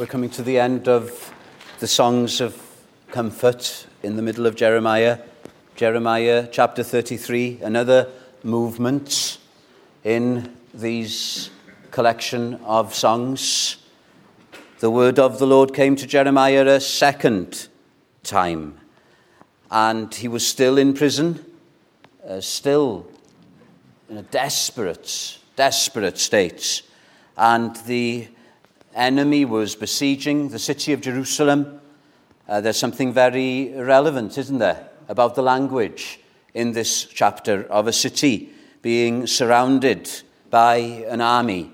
We're coming to the end of the songs of comfort in the middle of Jeremiah. Jeremiah chapter 33, another movement in these collection of songs. The word of the Lord came to Jeremiah a second time, and he was still in prison, uh, still in a desperate, desperate state. And the enemy was besieging the city of Jerusalem. Uh, there's something very relevant, isn't there, about the language in this chapter of a city being surrounded by an army.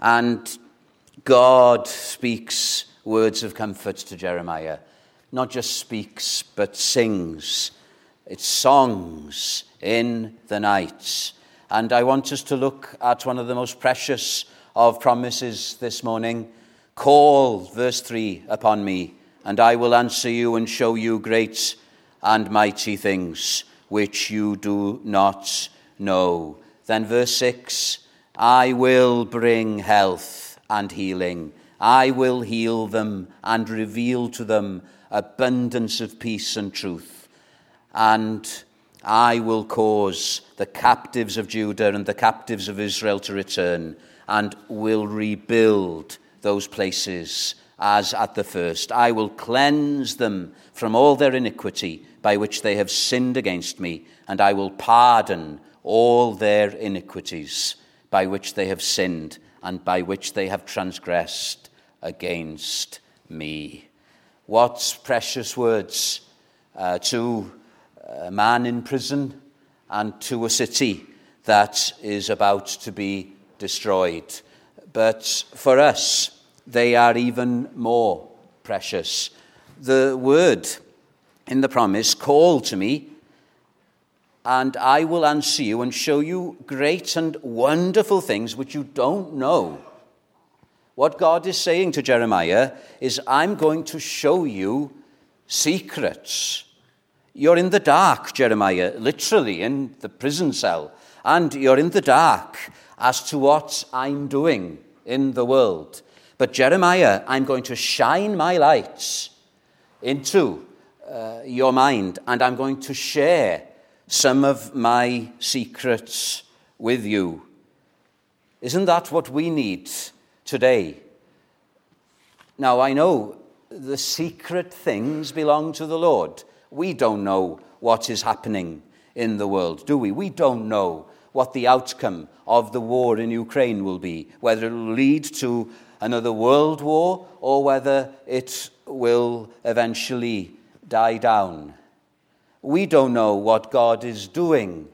And God speaks words of comfort to Jeremiah. Not just speaks, but sings. It's songs in the night. And I want us to look at one of the most precious of promises this morning. Call, verse 3, upon me, and I will answer you and show you great and mighty things which you do not know. Then, verse 6 I will bring health and healing. I will heal them and reveal to them abundance of peace and truth. And I will cause the captives of Judah and the captives of Israel to return and will rebuild those places as at the first. I will cleanse them from all their iniquity by which they have sinned against me, and I will pardon all their iniquities by which they have sinned and by which they have transgressed against me. What precious words uh, to a man in prison and to a city that is about to be destroyed. But for us, they are even more precious. The word in the promise, call to me, and I will answer you and show you great and wonderful things which you don't know. What God is saying to Jeremiah is, I'm going to show you secrets. You're in the dark, Jeremiah, literally in the prison cell, and you're in the dark as to what I'm doing in the world. But Jeremiah, I'm going to shine my lights into uh, your mind and I'm going to share some of my secrets with you. Isn't that what we need today? Now, I know the secret things belong to the Lord. We don't know what is happening in the world, do we? We don't know what the outcome of the war in Ukraine will be, whether it will lead to another world war or whether it will eventually die down. We don't know what God is doing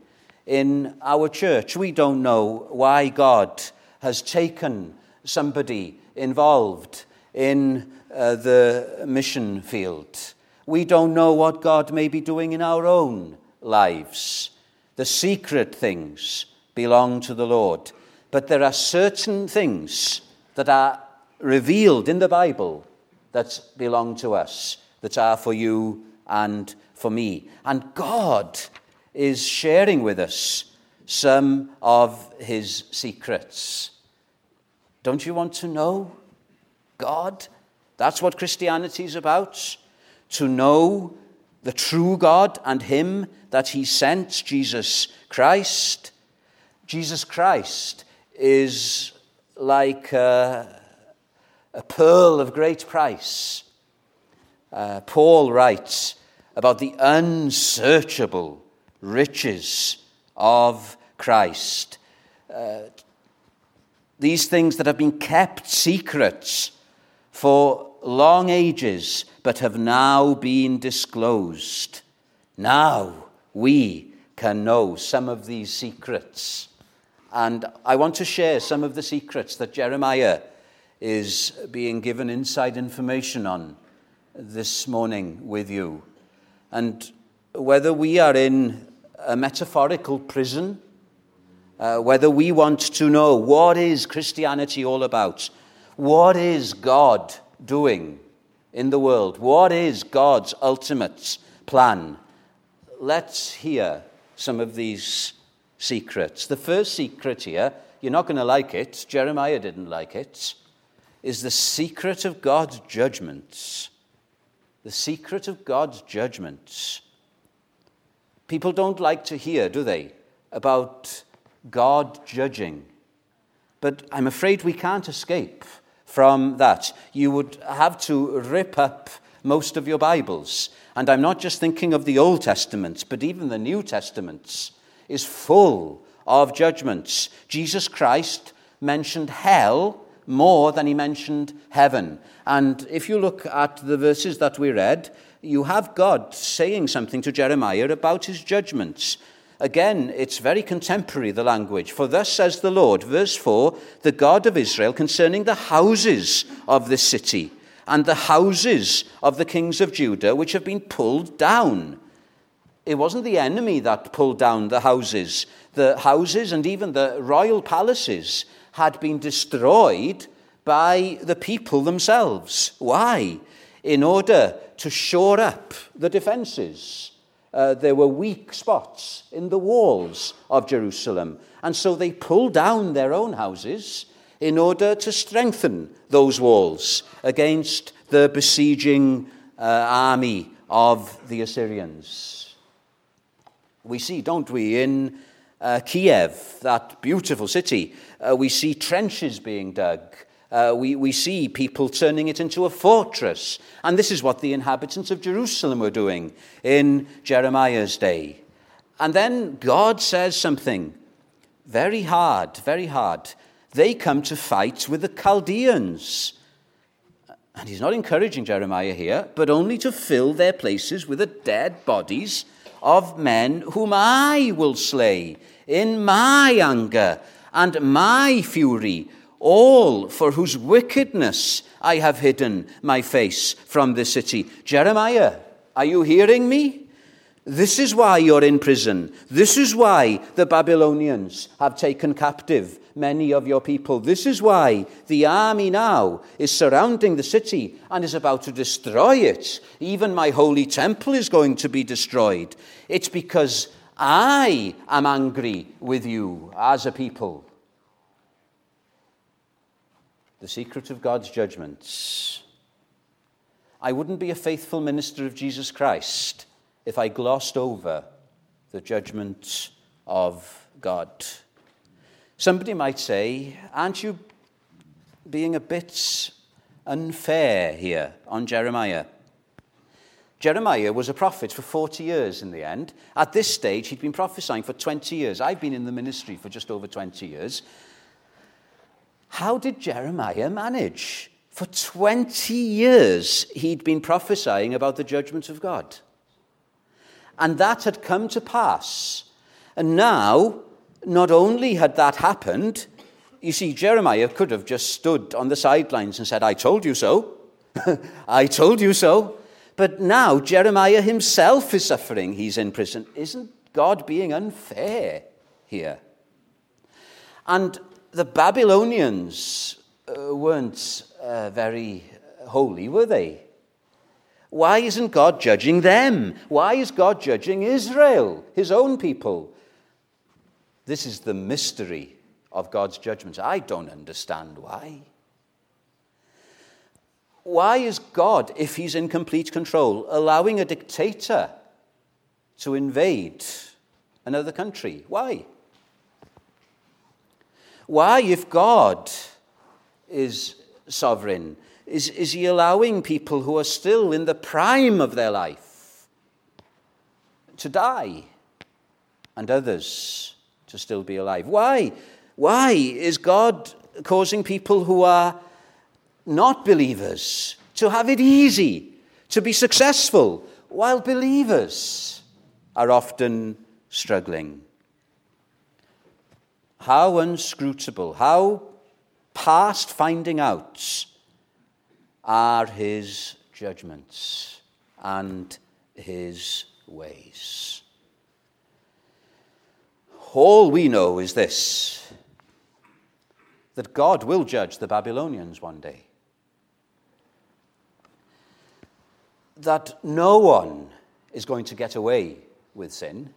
in our church. We don't know why God has taken somebody involved in uh, the mission field. We don't know what God may be doing in our own lives. The secret things belong to the Lord. But there are certain things that are revealed in the Bible that belong to us, that are for you and for me. And God is sharing with us some of his secrets. Don't you want to know God? That's what Christianity is about. To know the true God and him that he sent, Jesus Christ. Jesus Christ is like a, a pearl of great price. Uh, Paul writes about the unsearchable riches of Christ. Uh, these things that have been kept secrets for long ages, but have now been disclosed. Now we can know some of these secrets. And I want to share some of the secrets that Jeremiah is being given inside information on this morning with you. And whether we are in a metaphorical prison, uh, whether we want to know what is Christianity all about, what is God doing in the world, what is God's ultimate plan, let's hear some of these secrets. The first secret here, you're not going to like it. Jeremiah didn't like it. is the secret of God's judgments. The secret of God's judgments. People don't like to hear, do they, about God judging. But I'm afraid we can't escape from that. You would have to rip up most of your Bibles. And I'm not just thinking of the Old Testament, but even the New Testament is full of judgments. Jesus Christ mentioned hell more than he mentioned heaven. And if you look at the verses that we read, you have God saying something to Jeremiah about his judgments. Again, it's very contemporary, the language. For thus says the Lord, verse 4 the God of Israel concerning the houses of this city and the houses of the kings of Judah, which have been pulled down. It wasn't the enemy that pulled down the houses. The houses and even the royal palaces had been destroyed by the people themselves. Why? In order to shore up the defenses uh, there were weak spots in the walls of Jerusalem. And so they pulled down their own houses in order to strengthen those walls against the besieging uh, army of the Assyrians. We see, don't we, in uh, Kiev, that beautiful city, uh, we see trenches being dug uh, we, we see people turning it into a fortress. And this is what the inhabitants of Jerusalem were doing in Jeremiah's day. And then God says something very hard, very hard. They come to fight with the Chaldeans. And he's not encouraging Jeremiah here, but only to fill their places with the dead bodies of men whom I will slay in my anger and my fury all for whose wickedness I have hidden my face from the city. Jeremiah, are you hearing me? This is why you're in prison. This is why the Babylonians have taken captive many of your people. This is why the army now is surrounding the city and is about to destroy it. Even my holy temple is going to be destroyed. It's because I am angry with you as a people the secret of God's judgments. I wouldn't be a faithful minister of Jesus Christ if I glossed over the judgment of God. Somebody might say, Aren't you being a bit unfair here on Jeremiah? Jeremiah was a prophet for 40 years in the end. At this stage, he'd been prophesying for 20 years. I've been in the ministry for just over 20 years. How did Jeremiah manage? For 20 years, he'd been prophesying about the judgment of God. And that had come to pass. And now, not only had that happened, you see, Jeremiah could have just stood on the sidelines and said, I told you so. I told you so. But now Jeremiah himself is suffering. He's in prison. Isn't God being unfair here? And the Babylonians uh, weren't uh, very holy, were they? Why isn't God judging them? Why is God judging Israel, his own people? This is the mystery of God's judgments. I don't understand why. Why is God, if he's in complete control, allowing a dictator to invade another country? Why? Why, if God is sovereign, is, is he allowing people who are still in the prime of their life to die and others to still be alive? Why? Why is God causing people who are not believers to have it easy, to be successful, while believers are often struggling? How unscrutable, how past finding out are his judgments and his ways. All we know is this that God will judge the Babylonians one day. That no one is going to get away with sin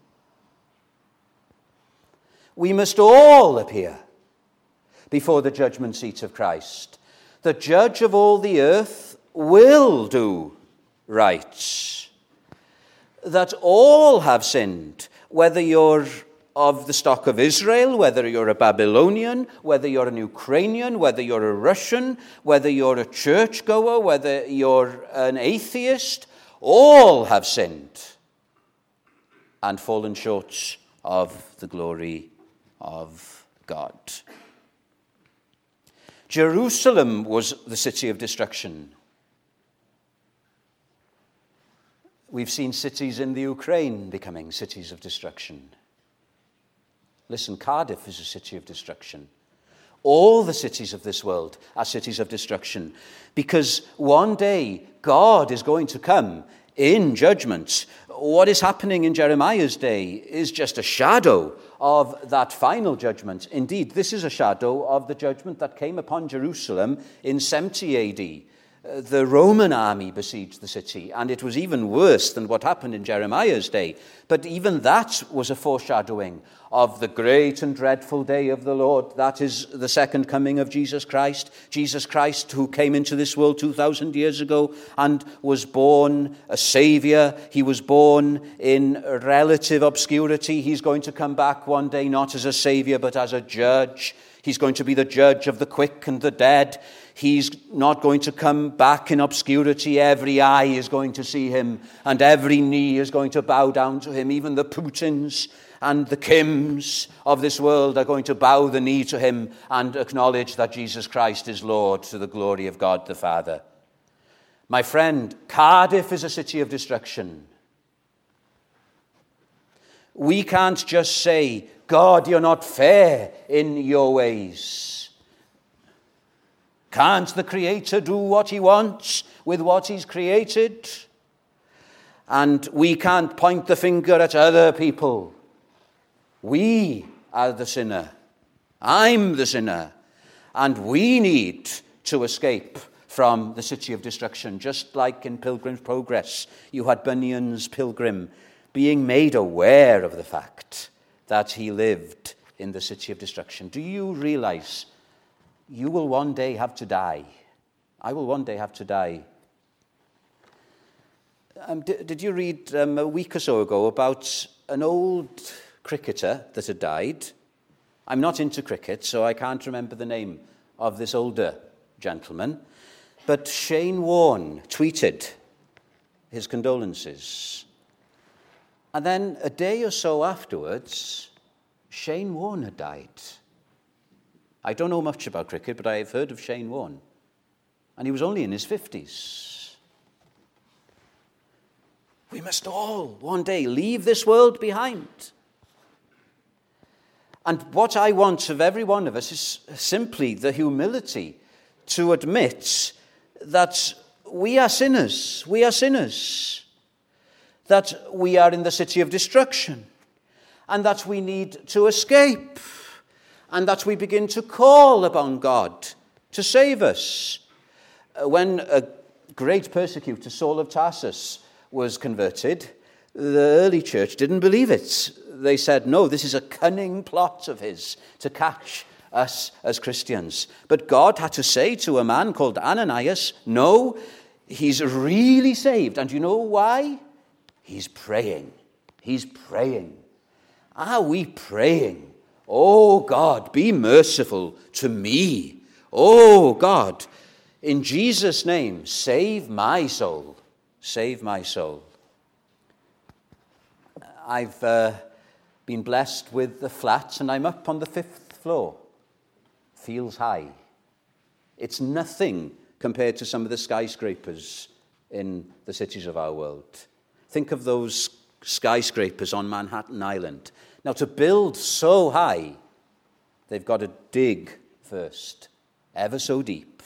we must all appear before the judgment seat of Christ. the judge of all the earth, will do right. That all have sinned, whether you're of the stock of Israel, whether you're a Babylonian, whether you're an Ukrainian, whether you're a Russian, whether you're a churchgoer, whether you're an atheist, all have sinned and fallen short of the glory of God. Jerusalem was the city of destruction. We've seen cities in the Ukraine becoming cities of destruction. Listen, Cardiff is a city of destruction. All the cities of this world are cities of destruction because one day God is going to come in judgment. What is happening in Jeremiah's day is just a shadow of that final judgment. Indeed, this is a shadow of the judgment that came upon Jerusalem in 70 AD the Roman army besieged the city, and it was even worse than what happened in Jeremiah's day. But even that was a foreshadowing of the great and dreadful day of the Lord. That is the second coming of Jesus Christ. Jesus Christ, who came into this world 2,000 years ago and was born a Savior. He was born in relative obscurity. He's going to come back one day not as a Savior, but as a judge. He's going to be the judge of the quick and the dead. He's not going to come back in obscurity. Every eye is going to see him, and every knee is going to bow down to him. Even the Putins and the Kims of this world are going to bow the knee to him and acknowledge that Jesus Christ is Lord to the glory of God the Father. My friend, Cardiff is a city of destruction. We can't just say, God, you're not fair in your ways. Can't the Creator do what He wants with what He's created? And we can't point the finger at other people. We are the sinner. I'm the sinner. And we need to escape from the city of destruction, just like in Pilgrim's Progress. You had Bunyan's pilgrim being made aware of the fact that he lived in the city of destruction. Do you realize you will one day have to die. I will one day have to die. Um, did, did, you read um, a week or so ago about an old cricketer that had died? I'm not into cricket, so I can't remember the name of this older gentleman. But Shane Warne tweeted his condolences. And then a day or so afterwards, Shane Warne had died. I don't know much about cricket, but I've heard of Shane Warne. And he was only in his 50s. We must all one day leave this world behind. And what I want of every one of us is simply the humility to admit that we are sinners. We are sinners. That we are in the city of destruction. And that we need to escape and that we begin to call upon God to save us. Uh, when a great persecutor, Saul of Tarsus, was converted, the early church didn't believe it. They said, no, this is a cunning plot of his to catch us as Christians. But God had to say to a man called Ananias, no, he's really saved. And you know why? He's praying. He's praying. Are we praying Oh God, be merciful to me. Oh God, in Jesus' name, save my soul. Save my soul. I've uh, been blessed with the flats, and I'm up on the fifth floor. Feels high. It's nothing compared to some of the skyscrapers in the cities of our world. Think of those skyscrapers on Manhattan Island. Now, to build so high, they've got to dig first, ever so deep.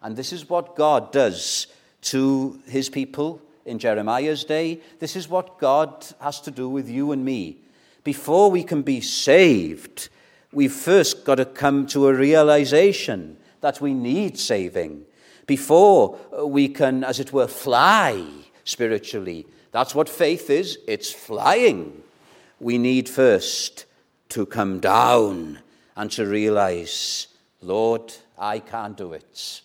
And this is what God does to his people in Jeremiah's day. This is what God has to do with you and me. Before we can be saved, we've first got to come to a realization that we need saving. Before uh, we can, as it were, fly spiritually. That's what faith is it's flying we need first to come down and to realize, Lord, I can't do it.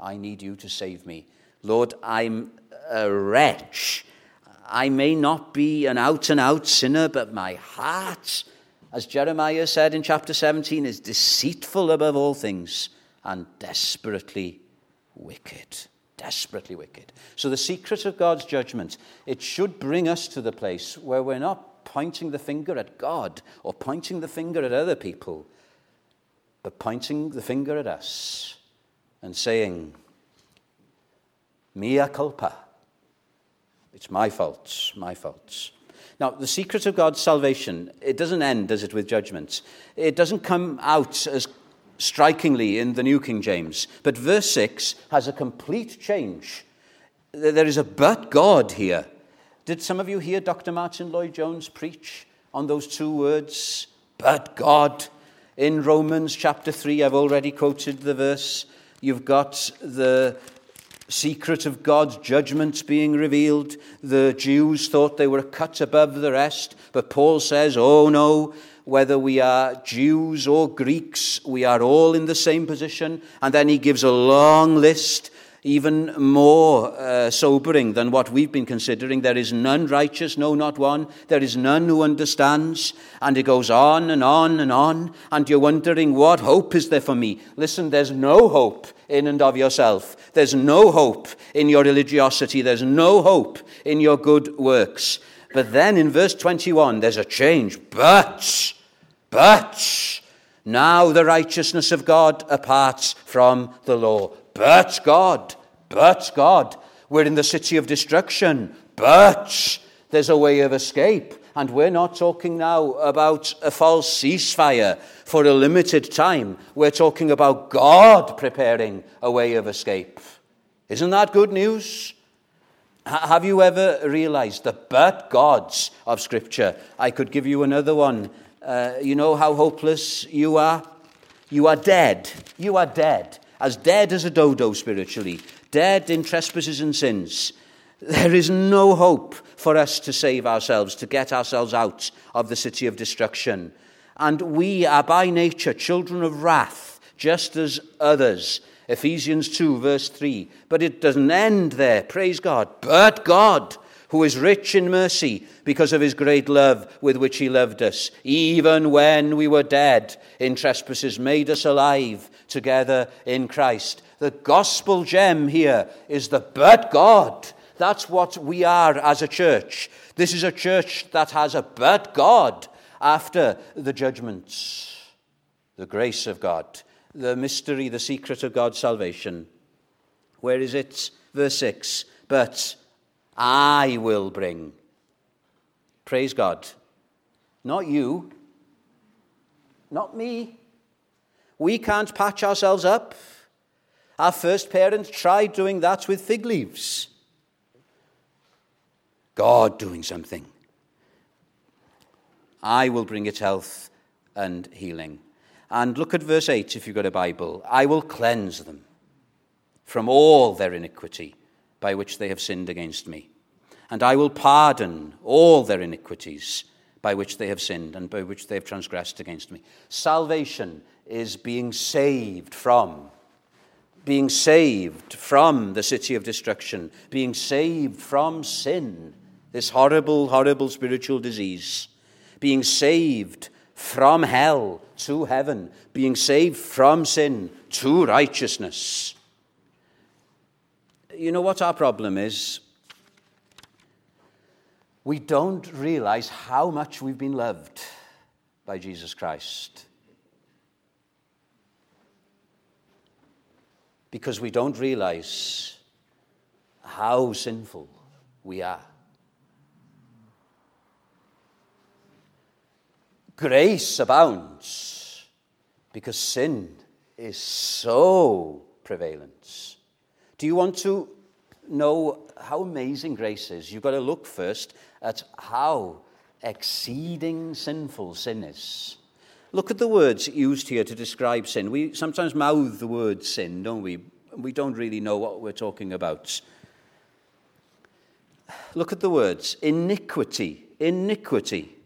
I need you to save me. Lord, I'm a wretch. I may not be an out and out sinner, but my heart, as Jeremiah said in chapter 17, is deceitful above all things and desperately wicked. Desperately wicked. So, the secret of God's judgment, it should bring us to the place where we're not pointing the finger at God or pointing the finger at other people, but pointing the finger at us and saying, Mea culpa. It's my fault, my fault. Now, the secret of God's salvation, it doesn't end, does it, with judgment? It doesn't come out as strikingly in the New King James. But verse 6 has a complete change. There is a but God here. Did some of you hear Dr. Martyn Lloyd-Jones preach on those two words, but God? In Romans chapter 3, I've already quoted the verse. You've got the secret of God's judgments being revealed. The Jews thought they were cut above the rest, but Paul says, oh no, whether we are Jews or Greeks, we are all in the same position. And then he gives a long list, even more uh, sobering than what we've been considering. There is none righteous, no, not one. There is none who understands. And it goes on and on and on. And you're wondering, what hope is there for me? Listen, there's no hope in and of yourself. There's no hope in your religiosity. There's no hope in your good works. But then in verse 21, there's a change. But but now the righteousness of God aparts from the law. But God, but God, we're in the city of destruction. But there's a way of escape. And we're not talking now about a false ceasefire for a limited time. We're talking about God preparing a way of escape. Isn't that good news? Have you ever realized the but gods of Scripture? I could give you another one uh, you know how hopeless you are? You are dead. You are dead. As dead as a dodo spiritually, dead in trespasses and sins. There is no hope for us to save ourselves, to get ourselves out of the city of destruction. And we are by nature children of wrath, just as others. Ephesians 2, verse 3. But it doesn't end there, praise God. But God who is rich in mercy because of his great love with which he loved us, even when we were dead in trespasses, made us alive together in Christ. The gospel gem here is the but God. That's what we are as a church. This is a church that has a but God after the judgments, the grace of God, the mystery, the secret of God's salvation. Where is it? Verse 6. But I will bring. Praise God. Not you. Not me. We can't patch ourselves up. Our first parents tried doing that with fig leaves. God doing something. I will bring it health and healing. And look at verse 8 if you've got a Bible. I will cleanse them from all their iniquity by which they have sinned against me. And I will pardon all their iniquities by which they have sinned and by which they have transgressed against me. Salvation is being saved from. Being saved from the city of destruction, being saved from sin, this horrible, horrible spiritual disease, being saved from hell to heaven, being saved from sin to righteousness you know what our problem is? We don't realize how much we've been loved by Jesus Christ. Because we don't realize how sinful we are. Grace abounds because sin is so prevalent. Do you want to know how amazing grace is? You've got to look first at how exceeding sinful sin is. Look at the words used here to describe sin. We sometimes mouth the word sin, don't we? We don't really know what we're talking about. Look at the words iniquity, iniquity.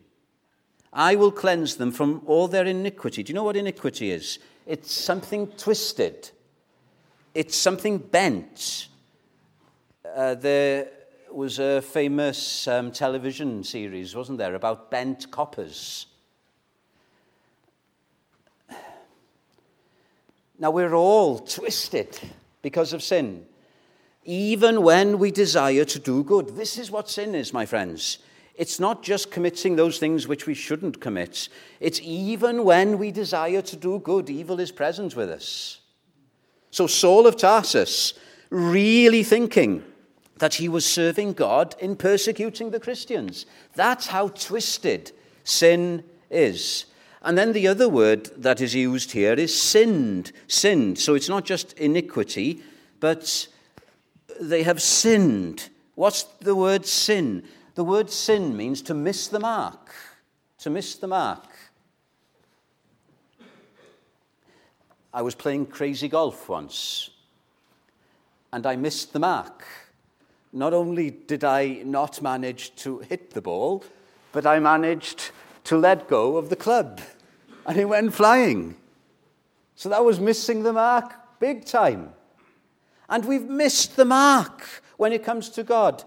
I will cleanse them from all their iniquity. Do you know what iniquity is? it's something twisted, it's something bent. Uh, there was a famous um, television series, wasn't there, about bent coppers. Now, we're all twisted because of sin, even when we desire to do good. This is what sin is, my friends. It's not just committing those things which we shouldn't commit. It's even when we desire to do good, evil is present with us. So, Saul of Tarsus, really thinking that he was serving God in persecuting the Christians. That's how twisted sin is. And then the other word that is used here is sinned. Sinned. So it's not just iniquity, but they have sinned. What's the word sin? The word sin means to miss the mark. To miss the mark. I was playing crazy golf once, and I missed the mark. Not only did I not manage to hit the ball, but I managed to let go of the club, and it went flying. So that was missing the mark big time. And we've missed the mark when it comes to God.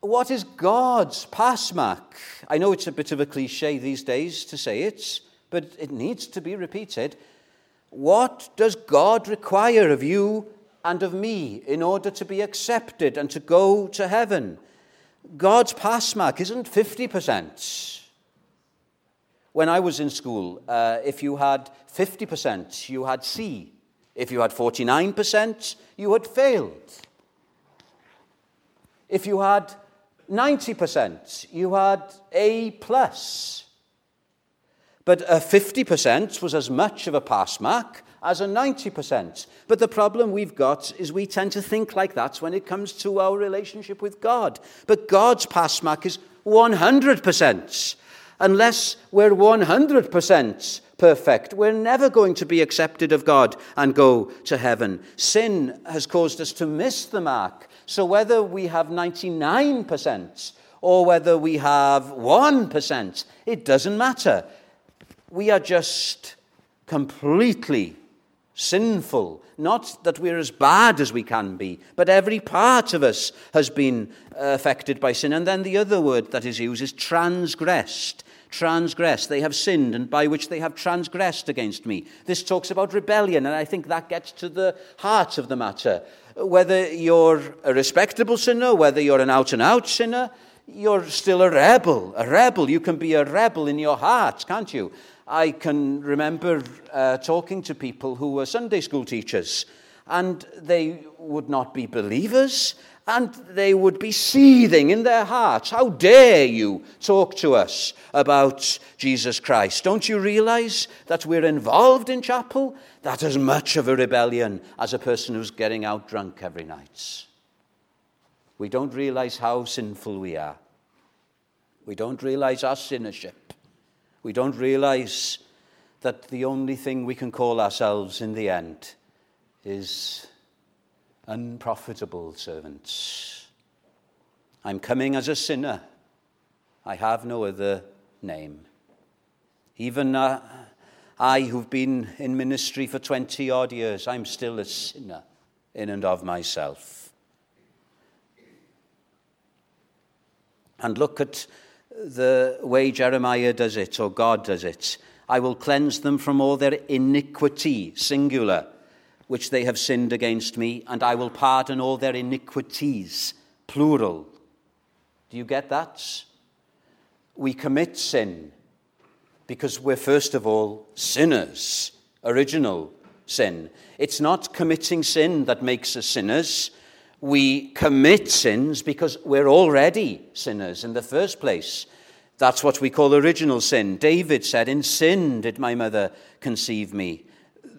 What is God's pass mark? I know it's a bit of a cliche these days to say it, but it needs to be repeated. What does God require of you and of me in order to be accepted and to go to heaven? God's pass mark isn't 50%. When I was in school, uh, if you had 50%, you had C. If you had 49%, you had failed. If you had 90%, you had A plus. But a 50% was as much of a pass mark as a 90%. But the problem we've got is we tend to think like that when it comes to our relationship with God. But God's pass mark is 100%. Unless we're 100% perfect, we're never going to be accepted of God and go to heaven. Sin has caused us to miss the mark so whether we have 99% or whether we have 1%, it doesn't matter. We are just completely sinful. Not that we're as bad as we can be, but every part of us has been uh, affected by sin. And then the other word that is used is transgressed. Transgressed. They have sinned, and by which they have transgressed against me. This talks about rebellion, and I think that gets to the heart of the matter whether you're a respectable sinner, whether you're an out and out sinner, you're still a rebel. A rebel. You can be a rebel in your heart, can't you? I can remember uh, talking to people who were Sunday school teachers, and they would not be believers, and they would be seething in their hearts. How dare you talk to us about Jesus Christ? Don't you realize that we're involved in chapel? That is much of a rebellion as a person who's getting out drunk every night. We don't realize how sinful we are. We don't realize our sinnership. We don't realize that the only thing we can call ourselves in the end is unprofitable servants. I'm coming as a sinner. I have no other name. Even uh, I, who've been in ministry for 20 odd years, I'm still a sinner in and of myself. And look at the way Jeremiah does it, or God does it. I will cleanse them from all their iniquity, singular which they have sinned against me, and I will pardon all their iniquities, plural. Do you get that? We commit sin because we're, first of all, sinners, original sin. It's not committing sin that makes us sinners. We commit sins because we're already sinners in the first place. That's what we call original sin. David said, In sin did my mother conceive me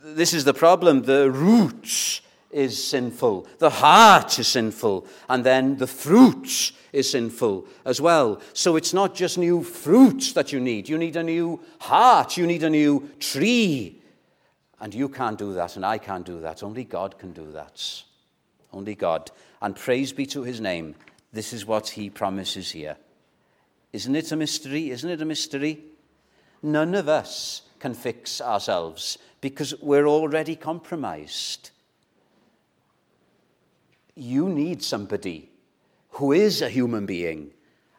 this is the problem. The root is sinful, the heart is sinful, and then the fruit is sinful as well. So it's not just new fruits that you need, you need a new heart, you need a new tree. And you can't do that, and I can't do that. Only God can do that. Only God. And praise be to his name. This is what he promises here. Isn't it a mystery? Isn't it a mystery? None of us can fix ourselves because we're already compromised. You need somebody who is a human being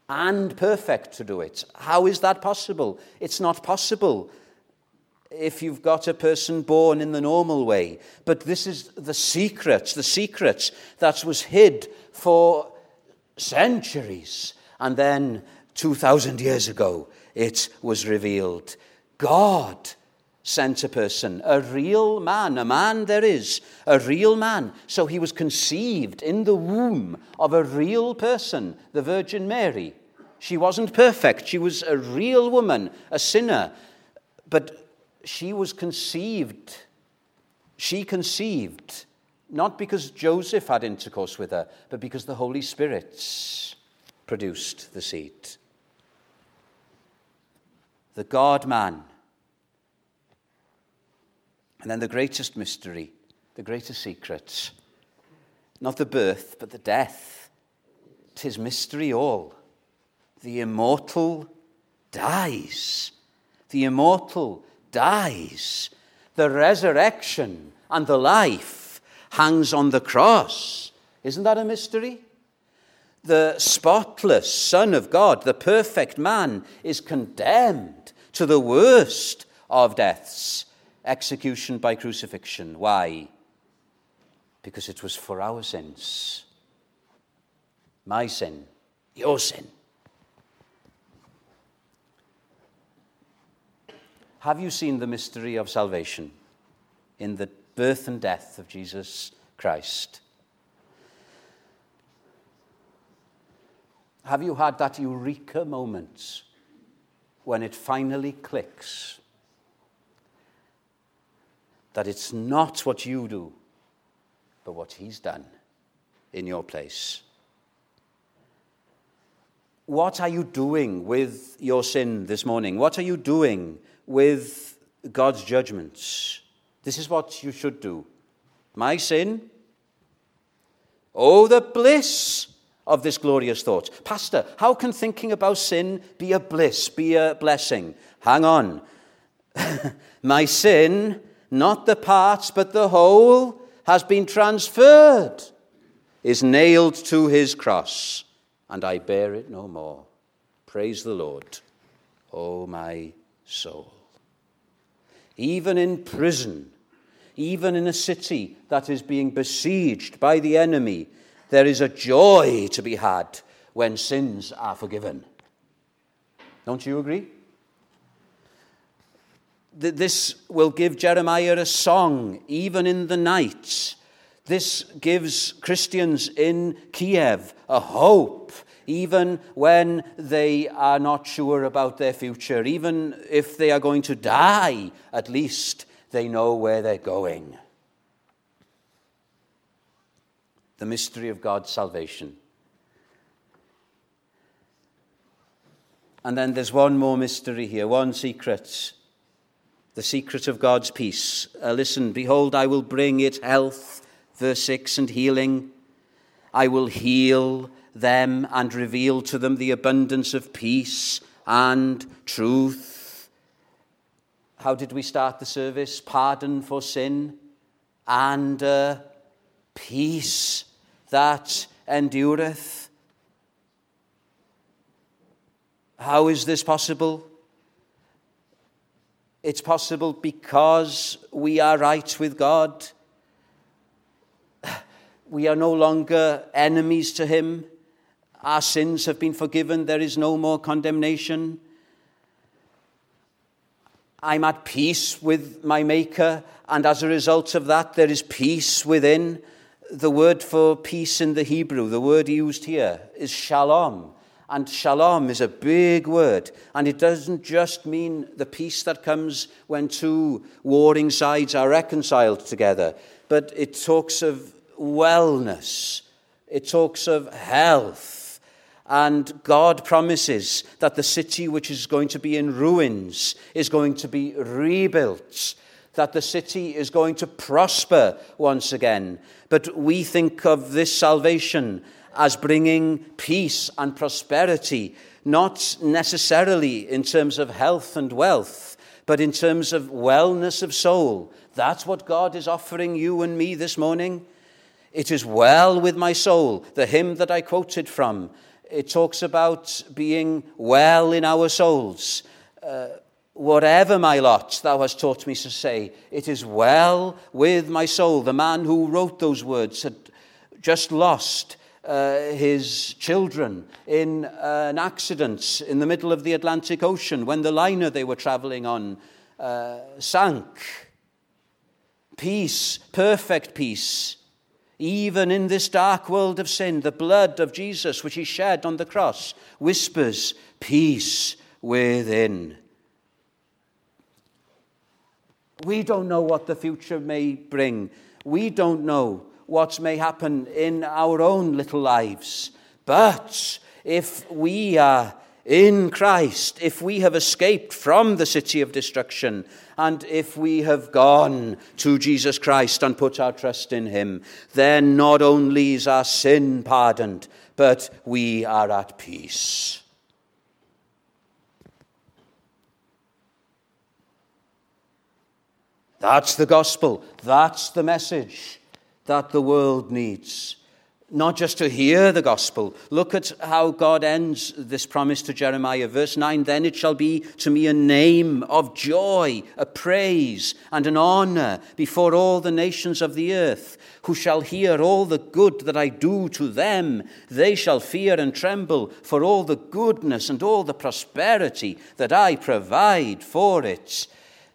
and perfect to do it. How is that possible? It's not possible if you've got a person born in the normal way. But this is the secret, the secret that was hid for centuries. And then 2,000 years ago, it was revealed. God sent a person, a real man, a man there is, a real man. So he was conceived in the womb of a real person, the Virgin Mary. She wasn't perfect. She was a real woman, a sinner. But she was conceived. She conceived, not because Joseph had intercourse with her, but because the Holy Spirit produced the seed. The God man. And then the greatest mystery, the greatest secret. Not the birth, but the death. Tis mystery all the immortal dies. The immortal dies. The resurrection and the life hangs on the cross. Isn't that a mystery? The spotless Son of God, the perfect man, is condemned to the worst of deaths execution by crucifixion. Why? Because it was for our sins. My sin, your sin. Have you seen the mystery of salvation in the birth and death of Jesus Christ? Have you had that eureka moment when it finally clicks that it's not what you do, but what He's done in your place? What are you doing with your sin this morning? What are you doing with God's judgments. This is what you should do. My sin? Oh, the bliss of this glorious thought. Pastor, how can thinking about sin be a bliss, be a blessing? Hang on. My sin, not the parts but the whole, has been transferred, is nailed to his cross, and I bear it no more. Praise the Lord, O oh, my soul even in prison, even in a city that is being besieged by the enemy, there is a joy to be had when sins are forgiven. Don't you agree? This will give Jeremiah a song, even in the night. This gives Christians in Kiev a hope even when they are not sure about their future, even if they are going to die, at least they know where they're going. The mystery of God's salvation. And then there's one more mystery here, one secret. The secret of God's peace. Uh, listen, behold, I will bring it health, verse 6, and healing. I will heal them and reveal to them the abundance of peace and truth. How did we start the service? Pardon for sin and uh, peace that endureth. How is this possible? It's possible because we are right with God. We are no longer enemies to Him. Our sins have been forgiven. There is no more condemnation. I'm at peace with my Maker, and as a result of that, there is peace within. The word for peace in the Hebrew, the word used here, is shalom. And shalom is a big word, and it doesn't just mean the peace that comes when two warring sides are reconciled together, but it talks of wellness, it talks of health. And God promises that the city which is going to be in ruins is going to be rebuilt, that the city is going to prosper once again. But we think of this salvation as bringing peace and prosperity, not necessarily in terms of health and wealth, but in terms of wellness of soul. That's what God is offering you and me this morning. It is well with my soul. The hymn that I quoted from, it talks about being well in our souls. Uh, Whatever my lot, thou hast taught me to say, it is well with my soul. The man who wrote those words had just lost uh, his children in uh, an accident in the middle of the Atlantic Ocean when the liner they were traveling on uh, sank. Peace, perfect peace. Even in this dark world of sin, the blood of Jesus, which he shed on the cross, whispers peace within. We don't know what the future may bring. We don't know what may happen in our own little lives. But if we are in Christ, if we have escaped from the city of destruction, and if we have gone to Jesus Christ and put our trust in Him, then not only is our sin pardoned, but we are at peace. That's the gospel. That's the message that the world needs. Not just to hear the gospel. Look at how God ends this promise to Jeremiah. Verse 9 Then it shall be to me a name of joy, a praise, and an honor before all the nations of the earth, who shall hear all the good that I do to them. They shall fear and tremble for all the goodness and all the prosperity that I provide for it.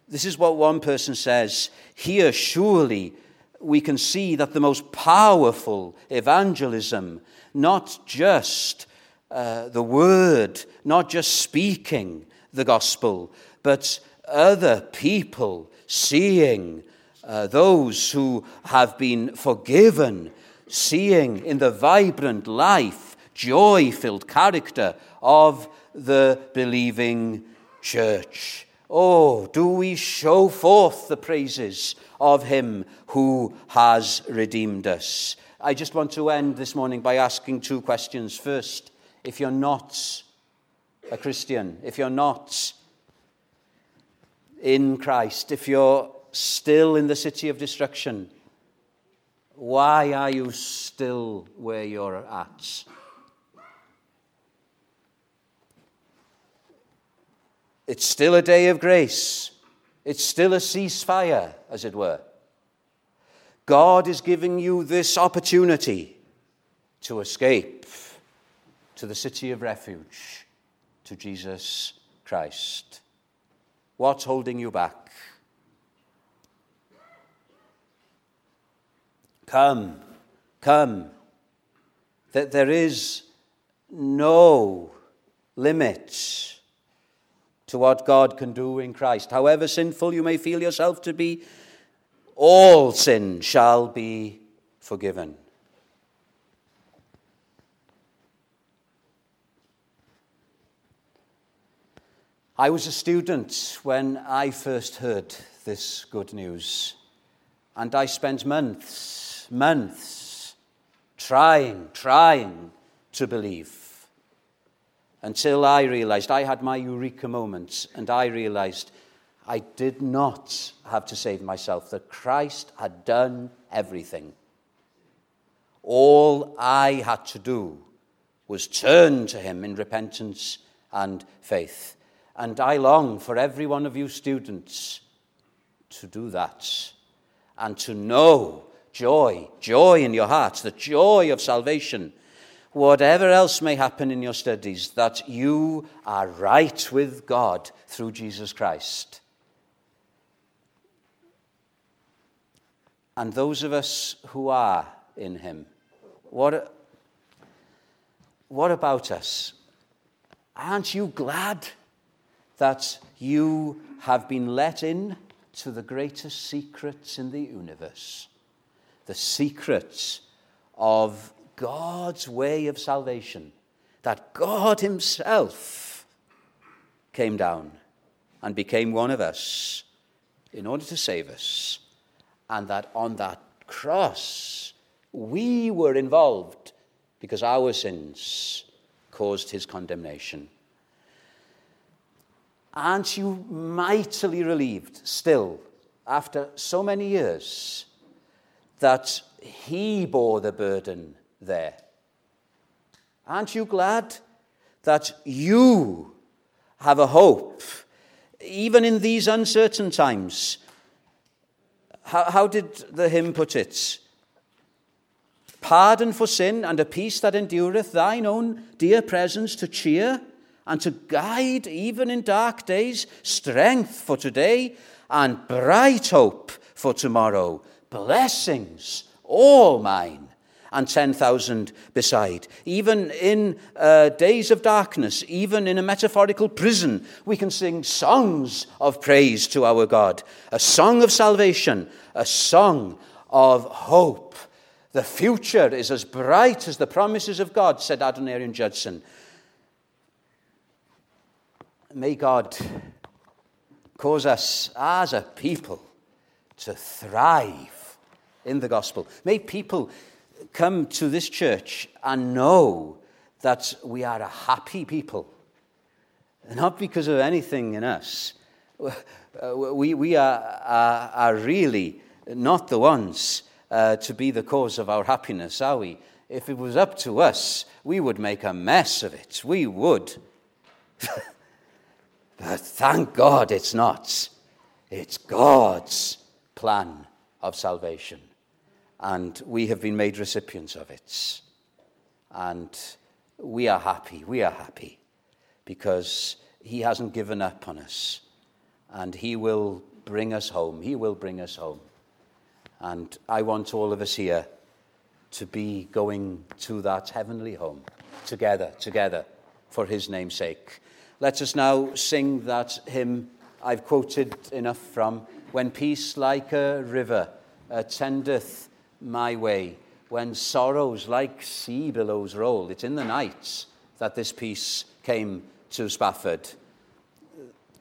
This is what one person says here, surely we can see that the most powerful evangelism, not just uh, the word, not just speaking the gospel, but other people seeing uh, those who have been forgiven, seeing in the vibrant life, joy filled character of the believing church. Oh, do we show forth the praises of him who has redeemed us? I just want to end this morning by asking two questions. First, if you're not a Christian, if you're not in Christ, if you're still in the city of destruction, why are you still where you're at? It's still a day of grace. It's still a ceasefire, as it were. God is giving you this opportunity to escape to the city of refuge, to Jesus Christ. What's holding you back? Come, come. That there is no limit to what God can do in Christ. However sinful you may feel yourself to be, all sin shall be forgiven. I was a student when I first heard this good news, and I spent months, months trying, trying to believe until I realized I had my eureka moments and I realized I did not have to save myself, that Christ had done everything. All I had to do was turn to Him in repentance and faith. And I long for every one of you students to do that and to know joy, joy in your hearts, the joy of salvation whatever else may happen in your studies, that you are right with God through Jesus Christ. And those of us who are in Him, what, what about us? Aren't you glad that you have been let in to the greatest secrets in the universe? The secrets of God's way of salvation, that God Himself came down and became one of us in order to save us, and that on that cross we were involved because our sins caused His condemnation. Aren't you mightily relieved still, after so many years, that He bore the burden there? Aren't you glad that you have a hope, even in these uncertain times? How, how did the hymn put it? Pardon for sin and a peace that endureth, thine own dear presence to cheer and to guide even in dark days, strength for today and bright hope for tomorrow, blessings all mine and 10,000 beside. Even in uh, days of darkness, even in a metaphorical prison, we can sing songs of praise to our God, a song of salvation, a song of hope. The future is as bright as the promises of God, said Adoniram Judson. May God cause us as a people to thrive in the gospel. May people come to this church and know that we are a happy people. Not because of anything in us. We, we are, are, are really not the ones uh, to be the cause of our happiness, are we? If it was up to us, we would make a mess of it. We would. but thank God it's not. It's God's plan of salvation and we have been made recipients of it. And we are happy. We are happy because He hasn't given up on us. And He will bring us home. He will bring us home. And I want all of us here to be going to that heavenly home together, together, for His name's sake. Let us now sing that hymn I've quoted enough from When peace like a river attendeth my way. When sorrows like sea billows roll, it's in the nights that this peace came to Spafford.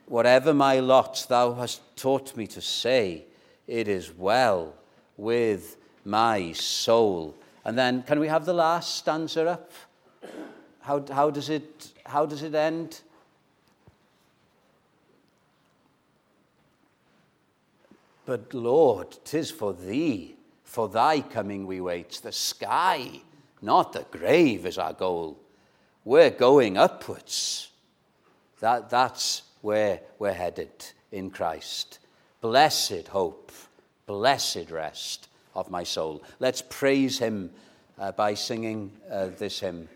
Whatever my lot thou hast taught me to say, it is well with my soul. And then, can we have the last stanza up? How, how, does, it, how does it end? But Lord, tis for thee for thy coming we wait. The sky, not the grave, is our goal. We're going upwards. That, that's where we're headed in Christ. Blessed hope, blessed rest of my soul. Let's praise him uh, by singing uh, this hymn.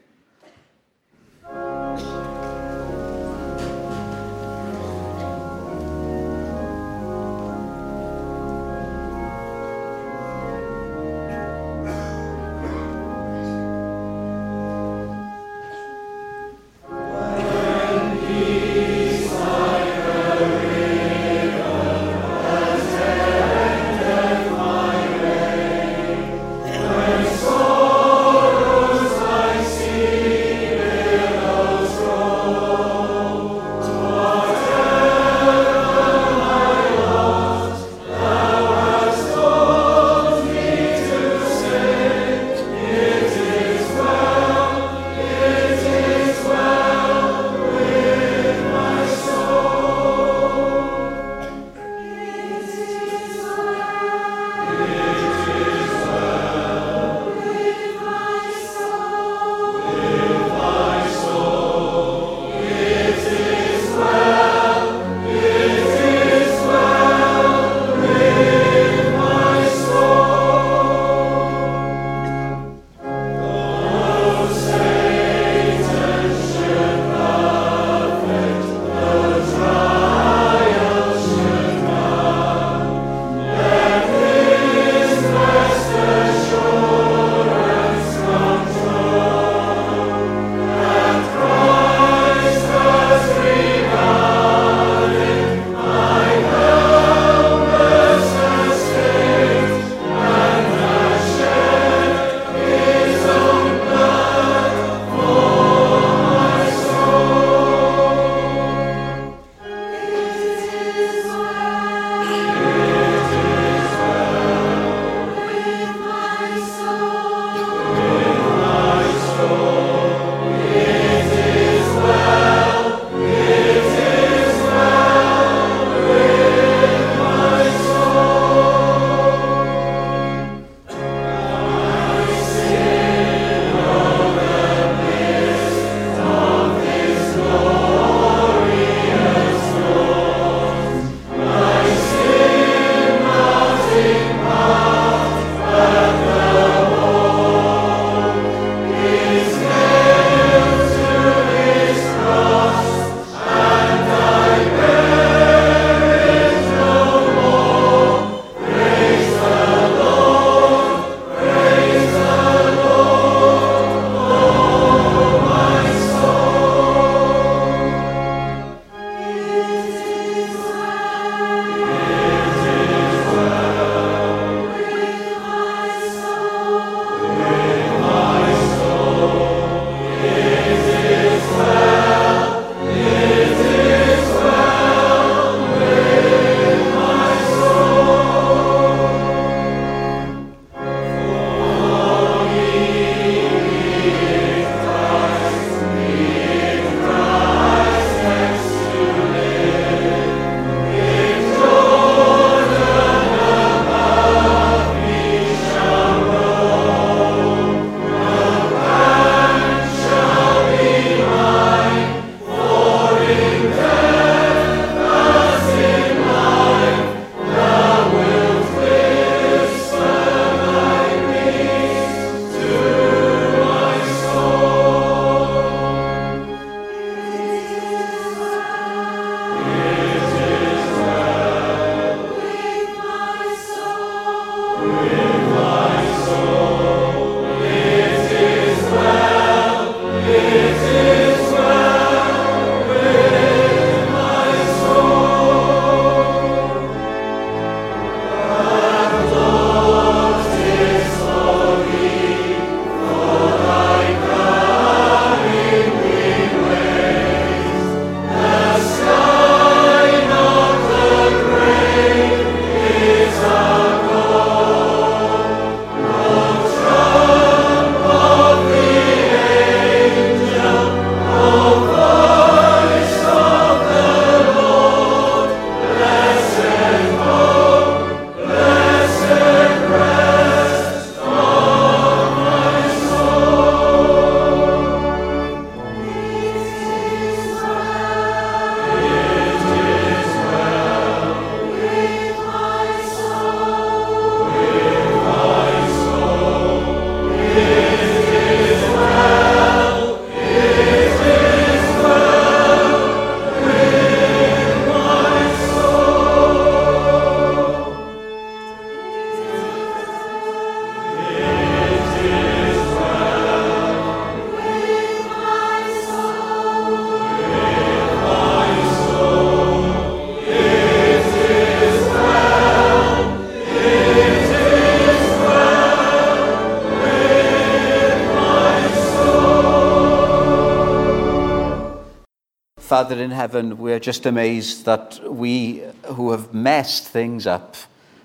Father in heaven, we're just amazed that we who have messed things up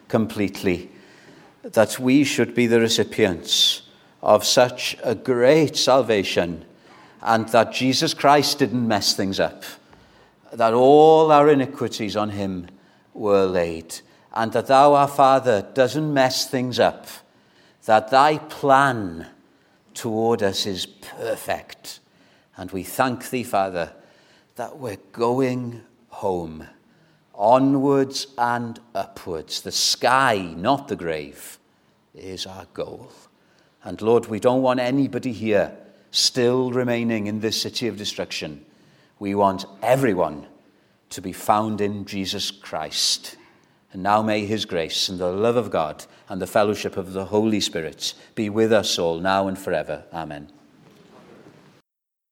completely, that we should be the recipients of such a great salvation, and that Jesus Christ didn't mess things up, that all our iniquities on him were laid, and that thou, our Father, doesn't mess things up, that thy plan toward us is perfect. And we thank thee, Father, that we're going home, onwards and upwards. The sky, not the grave, is our goal. And Lord, we don't want anybody here still remaining in this city of destruction. We want everyone to be found in Jesus Christ. And now may his grace and the love of God and the fellowship of the Holy Spirit be with us all now and forever. Amen.